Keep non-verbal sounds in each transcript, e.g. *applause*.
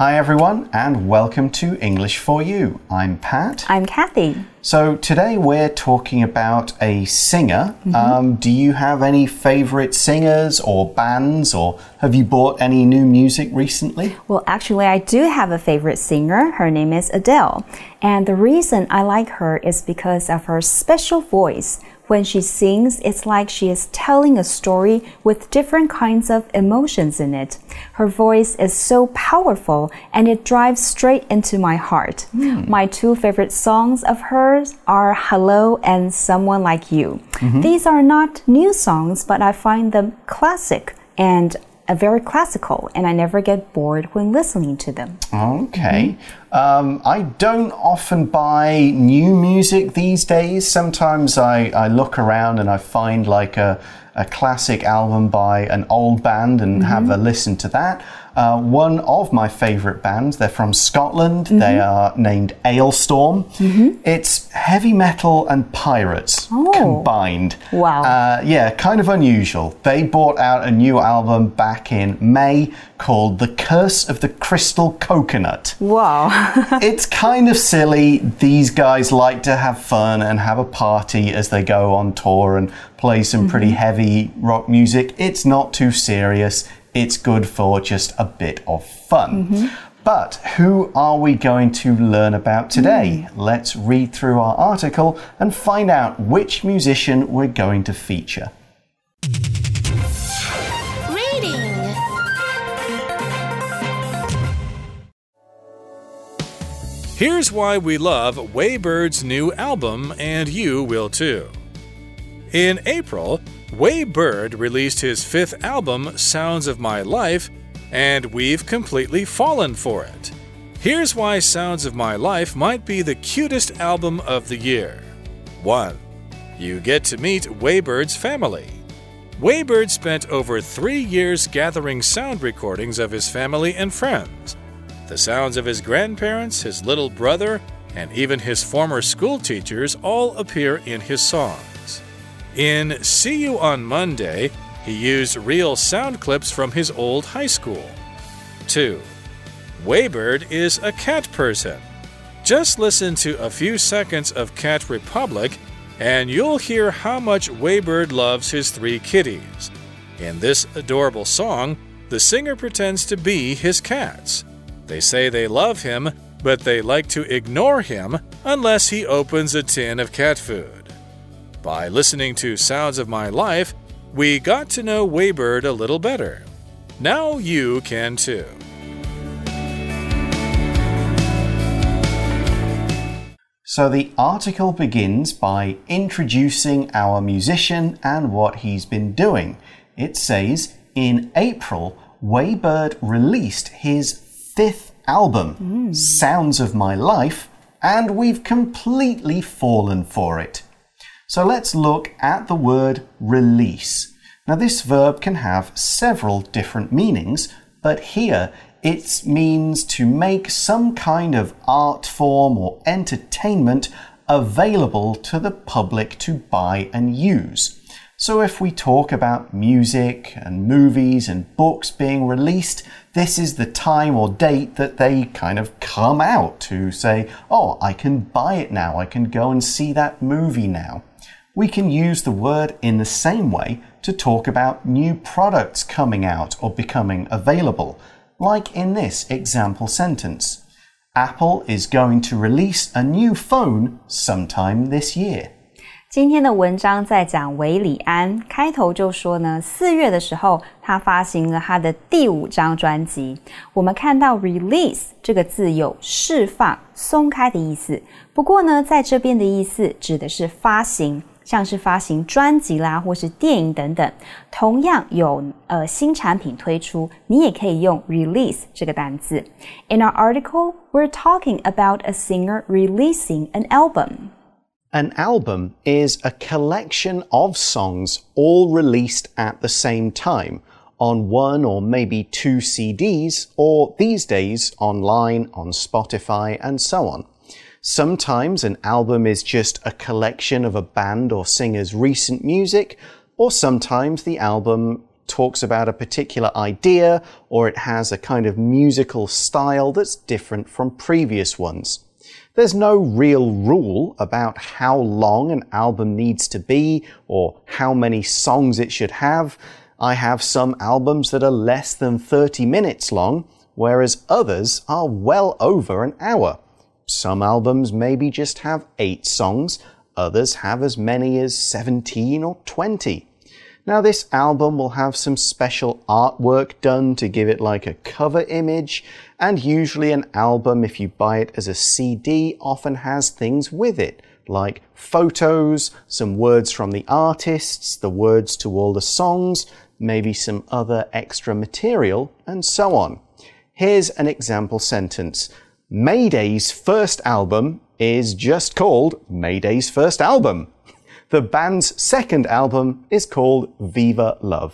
Hi, everyone, and welcome to English for You. I'm Pat. I'm Kathy. So, today we're talking about a singer. Mm-hmm. Um, do you have any favorite singers or bands, or have you bought any new music recently? Well, actually, I do have a favorite singer. Her name is Adele. And the reason I like her is because of her special voice. When she sings, it's like she is telling a story with different kinds of emotions in it. Her voice is so powerful and it drives straight into my heart. Hmm. My two favorite songs of hers are Hello and Someone Like You. Mm-hmm. These are not new songs, but I find them classic and very classical, and I never get bored when listening to them. Okay. Um, I don't often buy new music these days. Sometimes I, I look around and I find like a, a classic album by an old band and have a listen to that. Uh, one of my favorite bands, they're from Scotland. They are named Alestorm. It's heavy metal and pirates combined. Wow. Uh, yeah, kind of unusual. They brought out a new album back in May called The Curse of the Crystal Coconut. Wow. *laughs* it's kind of silly. These guys like to have fun and have a party as they go on tour and play some pretty heavy rock music. It's not too serious, it's good for just a bit of fun. But who are we going to learn about today? Hmm. Let's read through our article and find out which musician we're going to feature. Reading. Here's why we love WeiBird's new album, and you will too. In April, WeiBird released his fifth album, Sounds of My Life, and we've completely fallen for it. Here's why Sounds of My Life might be the cutest album of the year. 1. You get to meet WeiBird's family. WeiBird spent over three years gathering sound recordings of his family and friends. The sounds of his grandparents, his little brother, and even his former school teachers all appear in his songs. In See You on Monday, he used real sound clips from his old high school. 2. WeiBird is a cat person. Just listen to a few seconds of Cat Republic, and you'll hear how much WeiBird loves his three kitties. In this adorable song, the singer pretends to be his cats. They say they love him, but they like to ignore him unless he opens a tin of cat food. By listening to Sounds of My Life, we got to know WeiBird a little better. Now you can too. So the article begins by introducing our musician and what he's been doing. It says in April, WeiBird released his fifth album, hmm. Sounds of My Life, and we've completely fallen for it. So let's look at the word release. Now, this verb can have several different meanings, but here it means to make some kind of art form or entertainment available to the public to buy and use. So, if we talk about music and movies and books being released, this is the time or date that they kind of come out to say, oh, I can buy it now, I can go and see that movie now We can use the word in the same way to talk about new products coming out or becoming available, like in this example sentence Apple is going to release a new phone sometime this year. 今天的文章在讲韦礼安，开头就说呢，四月的时候他发行了他的第五张专辑。我们看到 release 这个字有释放、松开的意思，不过呢，在这边的意思指的是发行。 像是发行专辑啦，或是电影等等，同样有呃新产品推出，你也可以用 release 这个单字。In our article, we're talking about a singer releasing an album. An album is a collection of songs all released at the same time on one or maybe two CDs, or these days online on Spotify and so on. Sometimes an album is just a collection of a band or singer's recent music, or sometimes the album talks about a particular idea or it has a kind of musical style that's different from previous ones. There's no real rule about how long an album needs to be or how many songs it should have. I have some albums that are less than 30 minutes long, whereas others are well over an hour. Some albums maybe just have eight songs, others have as many as 17 or 20. Now, this album will have some special artwork done to give it like a cover image, and usually an album, if you buy it as a CD, often has things with it, like photos, some words from the artists, the words to all the songs, maybe some other extra material, and so on. Here's an example sentence. Mayday's first album is just called Mayday's first album. The band's second album is called Viva Love.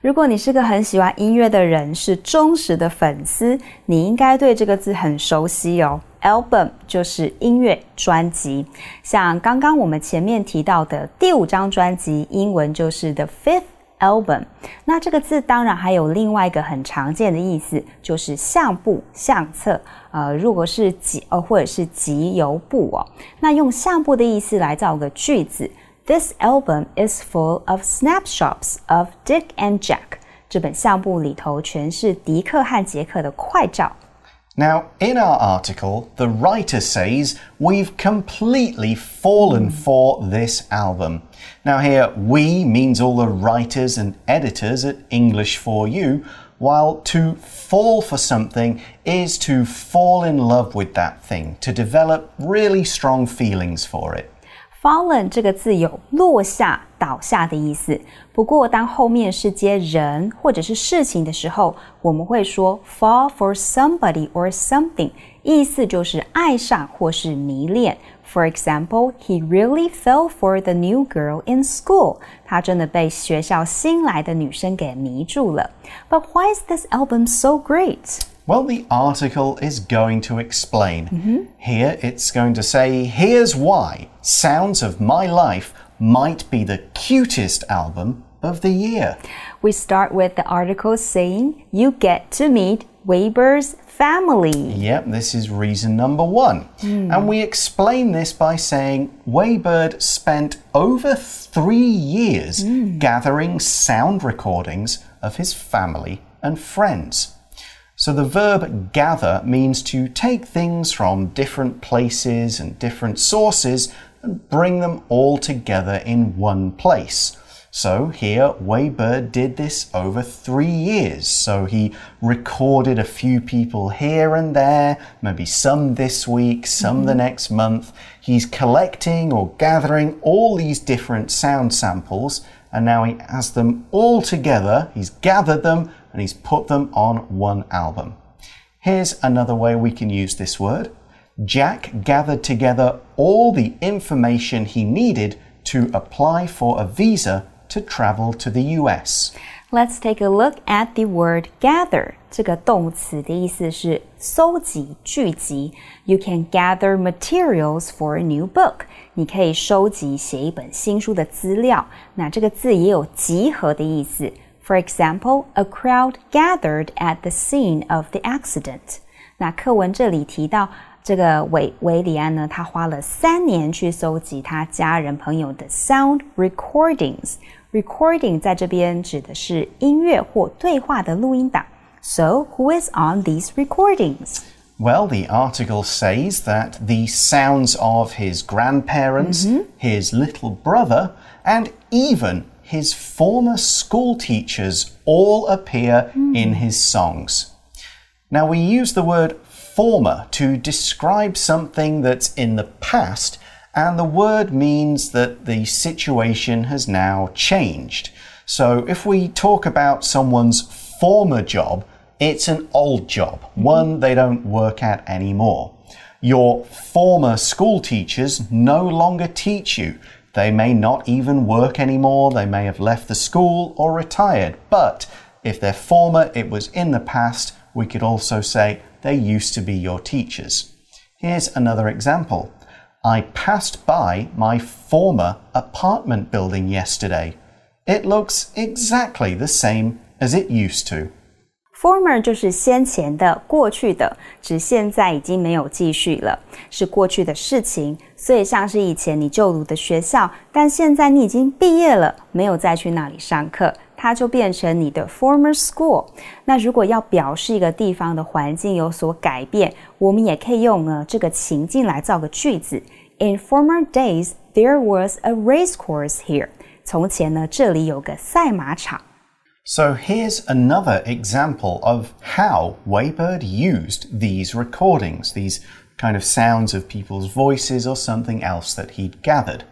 如果你是个很喜欢音乐的人，是忠实的粉丝，你应该对这个字很熟悉哦。Album 就是音乐专辑，像刚刚我们前面提到的第五张专辑，英文就是 The Fifth Album。那这个字当然还有另外一个很常见的意思，就是相簿、相册。呃，如果是集呃或者是集邮簿哦，那用相簿的意思来造个句子。This album is full of snapshots of Dick and Jack. 这本相簿里头全是迪克和杰克的快照。Now, in our article, the writer says we've completely fallen for this album. Now, here, we means all the writers and editors at English for You, while to fall for something is to fall in love with that thing, to develop really strong feelings for it. Fallen 这个字有落下、倒下的意思。不过，当后面是接人或者是事情的时候，我们会说 fall for somebody or something，意思就是爱上或是迷恋。For example, he really fell for the new girl in school. 他真的被学校新来的女生给迷住了。But why is this album so great? Well, the article is going to explain. Mm -hmm. Here it's going to say, here's why Sounds of My Life might be the cutest album of the year. We start with the article saying, You get to meet WeiBird's family. Yep, this is reason number one. Mm. And we explain this by saying WeiBird spent over three years mm. gathering sound recordings of his family and friends. So the verb gather means to take things from different places and different sources and bring them all together in one place. So here, WeiBird did this over three years. So he recorded a few people here and there, maybe some this week, some mm -hmm. the next month. He's collecting or gathering all these different sound samples, and now he has them all together. He's gathered them and he's put them on one album. Here's another way we can use this word. Jack gathered together all the information he needed to apply for a visa to travel to the US. Let's take a look at the word gather. 这个动词的意思是搜集、聚集。You can gather materials for a new book. 你可以收集写一本新书的资料。那这个字也有集合的意思。 for example, a crowd gathered at the scene of the accident. 那课文这里提到，这个韦韦里安呢，他花了三年去搜集他家人朋友的 sound recordings。recording 在这边指的是音乐或对话的录音档。So who is on these recordings? Well, the article says that the sounds of his grandparents, mm -hmm. his little brother, and even his former school teachers all appear mm. in his songs. Now, we use the word former to describe something that's in the past, and the word means that the situation has now changed. So, if we talk about someone's former job, it's an old job, mm -hmm. one they don't work at anymore. Your former school teachers no longer teach you. They may not even work anymore, they may have left the school or retired. But if they're former, it was in the past, we could also say they used to be your teachers. Here's another example. I passed by my former apartment building yesterday. It looks exactly the same as it used to. Former 就是先前的、过去的，指现在已经没有继续了，是过去的事情。所以像是以前你就读的学校，但现在你已经毕业了，没有再去那里上课，它就变成你的 former school。那如果要表示一个地方的环境有所改变，我们也可以用呢这个情境来造个句子。In former days, there was a race course here. 从前呢，这里有个赛马场。So here's another example of how WeiBird used these recordings, these kind of sounds of people's voices or something else that he'd gathered.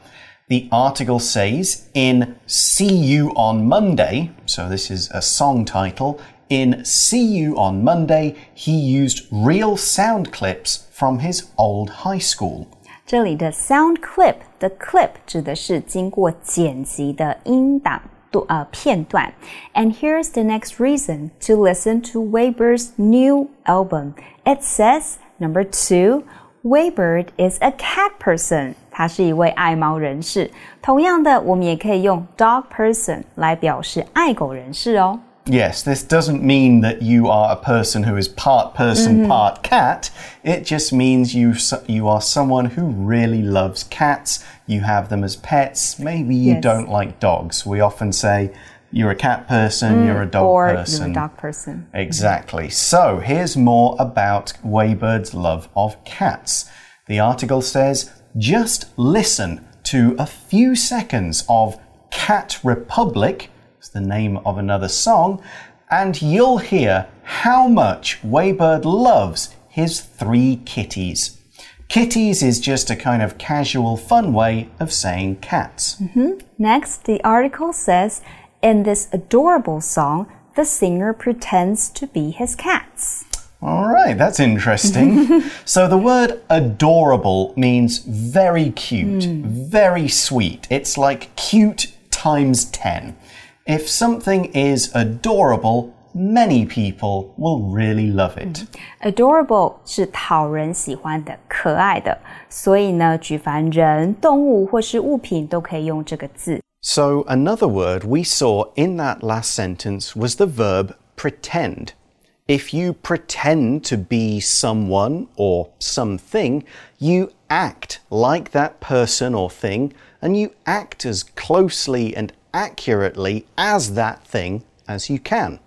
The article says, in See You on Monday, so this is a song title, in See You on Monday, he used real sound clips from his old high school. 这里的 sound clip clip 指的是经过剪辑的音档。uh, 片段. And here's the next reason to listen to WeiBird's new album. It says, number two, WeiBird is a cat person. 他是一位爱猫人士。同样的，我们也可以用 dog person 来表示爱狗人士哦。Yes, this doesn't mean that you are a person who is part person, mm -hmm. part cat. It just means you you are someone who really loves cats. You have them as pets. Maybe you yes. don't like dogs. We often say you're a cat person, mm, you're a dog or person. You're a dog person. Exactly. So here's more about WeiBird's love of cats. The article says just listen to a few seconds of Cat Republic it's the name of another song, and you'll hear how much WeiBird loves his three kitties. Kitties is just a kind of casual, fun way of saying cats. Mm -hmm. Next, the article says in this adorable song, the singer pretends to be his cats. All right, that's interesting. *laughs* so the word adorable means very cute, mm. very sweet. It's like cute times 10. If something is adorable, many people will really love it. Adorable 是讨人喜欢的、可爱的，所以呢，举凡人、动物或是物品都可以用这个字。So another word we saw in that last sentence was the verb pretend. If you pretend to be someone or something, you act like that person or thing, and you act as closely and accurately as that thing as you can.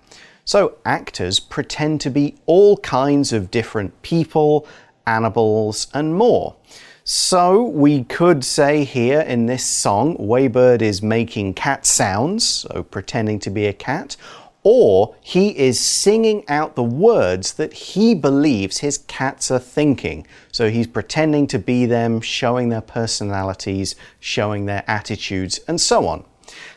So, actors pretend to be all kinds of different people, animals, and more. So, we could say here in this song, WeiBird is making cat sounds, so pretending to be a cat, or he is singing out the words that he believes his cats are thinking. So he's pretending to be them, showing their personalities, showing their attitudes, and so on.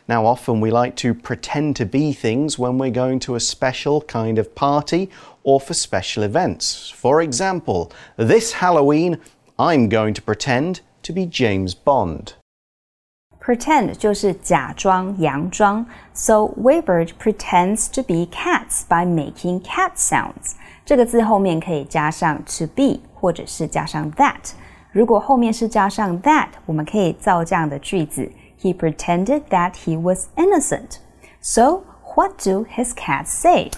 Now, often we like to pretend to be things when we're going to a special kind of party or for special events. For example, this Halloween, I'm going to pretend to be James Bond. Pretend 就是假装、佯装，so WeiBird pretends to be cats by making cat sounds。这个字后面可以加上 to be，或者是加上 that。如果后面是加上 that，我们可以造这样的句子。He pretended that he was innocent. So, what do his cats say?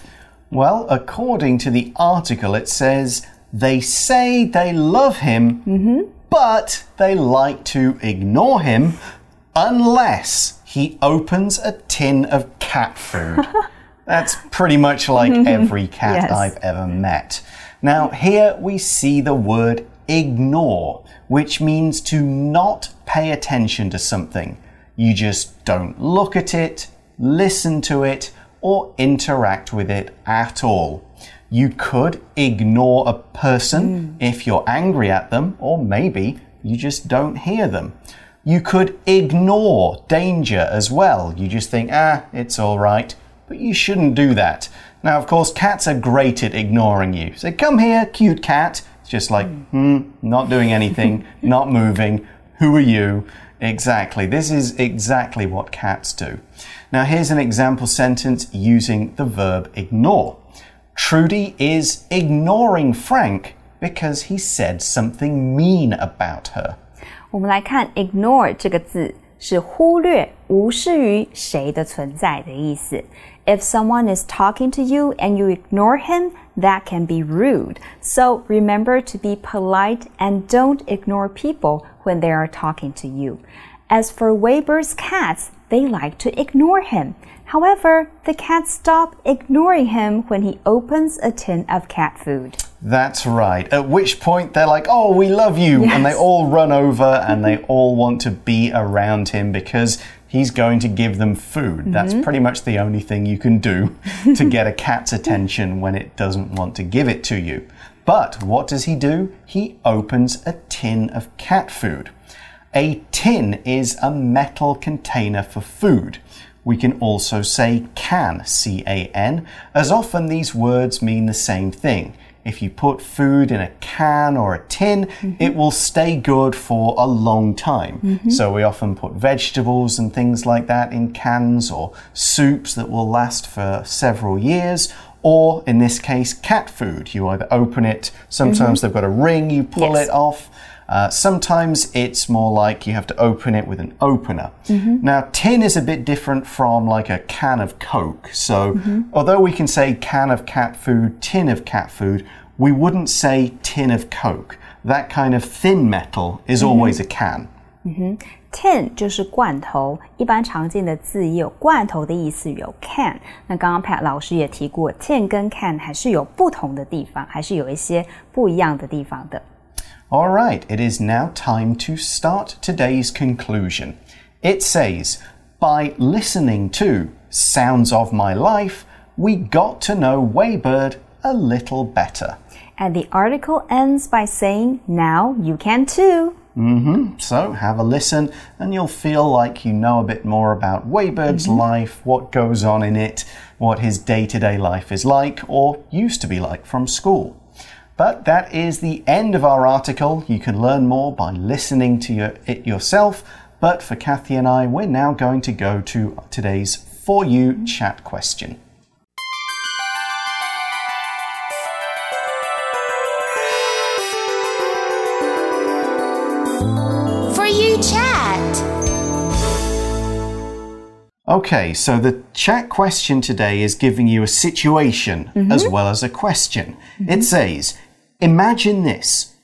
Well, according to the article, it says they say they love him, mm -hmm. but they like to ignore him unless he opens a tin of cat food. *laughs* That's pretty much like *laughs* every cat yes. I've ever met. Now, here we see the word ignore, which means to not pay attention to something. You just don't look at it, listen to it, or interact with it at all. You could ignore a person mm. if you're angry at them, or maybe you just don't hear them. You could ignore danger as well. You just think, ah, it's all right. But you shouldn't do that. Now, of course, cats are great at ignoring you. So come here, cute cat. It's just like, mm. hmm, not doing anything, *laughs* not moving. Who are you? Exactly. This is exactly what cats do. Now, here's an example sentence using the verb ignore. Trudy is ignoring Frank because he said something mean about her. 我们来看 ignore 这个字， 是忽略、 无视于谁的存在的意思。If someone is talking to you and you ignore him, that can be rude. So remember to be polite and don't ignore people when they are talking to you. As for WeiBird's cats, they like to ignore him. However, the cats stop ignoring him when he opens a tin of cat food. That's right. At which point they're like, oh, we love you. Yes. And they all run over and they all want to be around him because he's going to give them food. That's mm-hmm. pretty much the only thing you can do *laughs* to get a cat's attention when it doesn't want to give it to you. But what does he do? He opens a tin of cat food. A tin is a metal container for food. We can also say can, C A N, as often these words mean the same thing. If you put food in a can or a tin, mm-hmm. it will stay good for a long time. Mm-hmm. So we often put vegetables and things like that in cans or soups that will last for several years. Or in this case, cat food. You either open it, sometimes mm-hmm. they've got a ring, you pull Yes. it off. Uh, sometimes it's more like you have to open it with an opener. Mm-hmm. Now, tin is a bit different from like a can of Coke. So, mm-hmm. although we can say can of cat food, tin of cat food, we wouldn't say tin of Coke. That kind of thin metal is always a can tin 就是罐头，一般常见的字也有罐头的意思，有 can。那刚刚 Pat 老师也提过，tin 跟 can 还是有不同的地方，还是有一些不一样的地方的。All right, it is now time to start today's conclusion. It says, by listening to sounds of my life, we got to know WeiBird a little better. And the article ends by saying, now you can too. Mm-hmm. So have a listen, and you'll feel like you know a bit more about WeiBird's mm-hmm. life, what goes on in it, what his day to day life is like, or used to be like from school. But that is the end of our article. You can learn more by listening to your, it yourself. But for Kathy and I, we're now going to go to today's For You chat question. Okay, so the chat question today is giving you a situation mm-hmm. as well as a question. It mm-hmm. says, Imagine this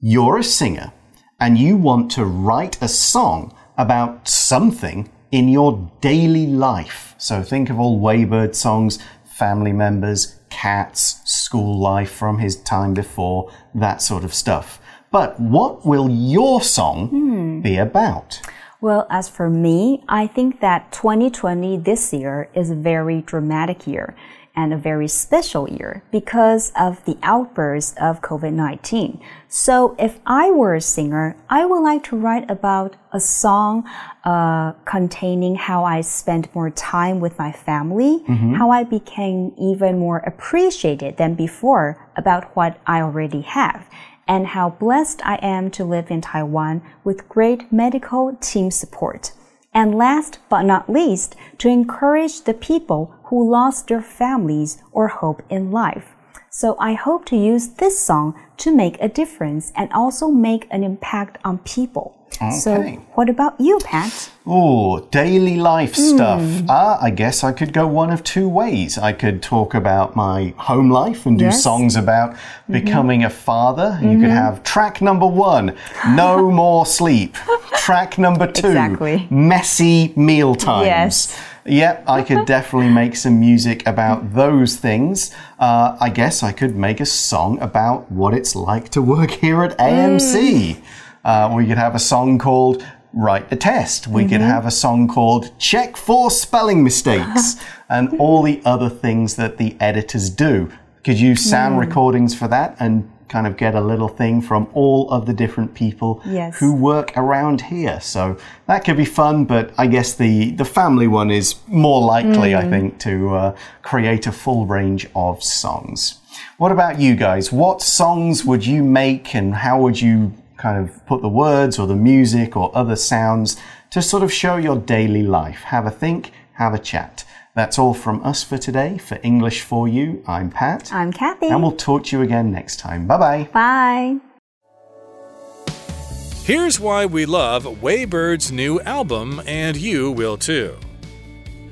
you're a singer and you want to write a song about something in your daily life. So think of all WeiBird songs, family members, cats, school life from his time before, that sort of stuff. But what will your song hmm. be about? Well, as for me, I think that 2020 this year is a very dramatic year and a very special year because of the outburst of COVID-19. So if I were a singer, I would like to write about a song uh, containing how I spent more time with my family, how I became even more appreciated than before about what I already have and how blessed I am to live in Taiwan with great medical team support. And last but not least, to encourage the people who lost their families or hope in life. So I hope to use this song to make a difference and also make an impact on people. Okay. So what about you, Pat? Oh, daily life hmm. stuff. Ah, I guess I could go one of two ways. I could talk about my home life and do Yes. songs about mm-hmm. becoming a father. You could mm-hmm. have track number one, no *laughs* more sleep. Track number two, Exactly. messy meal times. Yes. Yep, I could definitely make some music about those things. Uh, I guess I could make a song about what it's like to work here at AMC. Uh, we could have a song called Write the Test. We could have a song called Check for Spelling Mistakes *laughs* and all the other things that the editors do. Could use sound recordings for that and kind of get a little thing from all of the different people Yes. who work around here. So that could be fun, but I guess the, the family one is more likely, I think, to uh, create a full range of songs. What about you guys? What songs would you make and how would you kind of put the words or the music or other sounds to sort of show your daily life? Have a think, have a chat. That's all from us for today. For English for You, I'm Pat. I'm Kathy. and we'll talk to you again next time. Bye bye. Bye. Here's why we love WeiBird's new album, and you will too.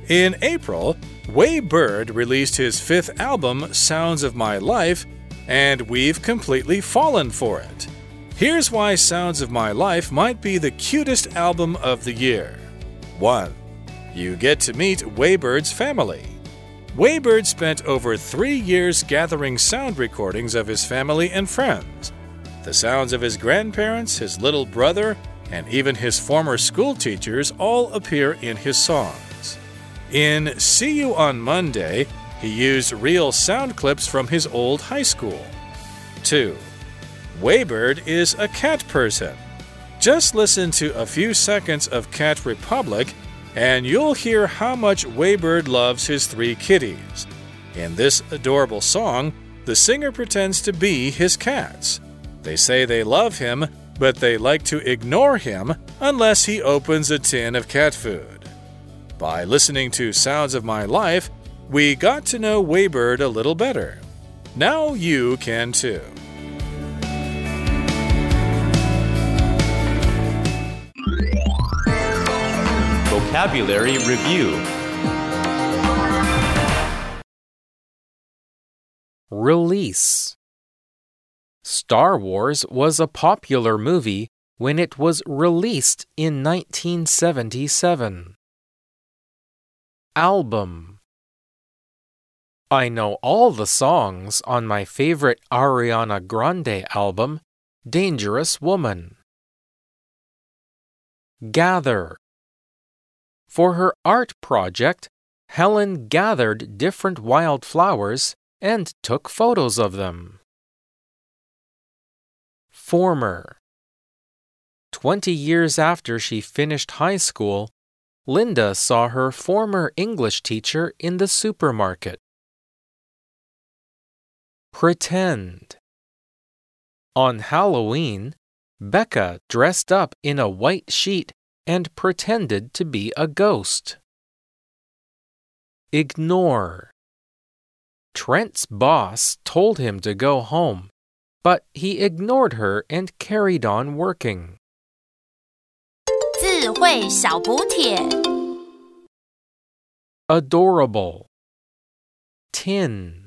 In April, WeiBird released his fifth album, Sounds of My Life, and we've completely fallen for it. Here's why Sounds of My Life might be the cutest album of the year. 1. You get to meet WeiBird's family. WeiBird spent over three years gathering sound recordings of his family and friends. The sounds of his grandparents, his little brother, and even his former school teachers all appear in his songs. In See You on Monday, he used real sound clips from his old high school. 2. WeiBird is a cat person. Just listen to a few seconds of Cat Republic, and you'll hear how much WeiBird loves his three kitties. In this adorable song, the singer pretends to be his cats. They say they love him, but they like to ignore him unless he opens a tin of cat food. By listening to Sounds of My Life, we got to know WeiBird a little better. Now you can too. Vocabulary Review Release Star Wars was a popular movie when it was released in 1977. Album I know all the songs on my favorite Ariana Grande album, Dangerous Woman. Gather For her art project, Helen gathered different wildflowers and took photos of them. Former Twenty years after she finished high school, Linda saw her former English teacher in the supermarket. Pretend. On Halloween, Becca dressed up in a white sheet and pretended to be a ghost. Ignore. Trent's boss told him to go home, but he ignored her and carried on working. 智慧小补帖。 Adorable. Tin.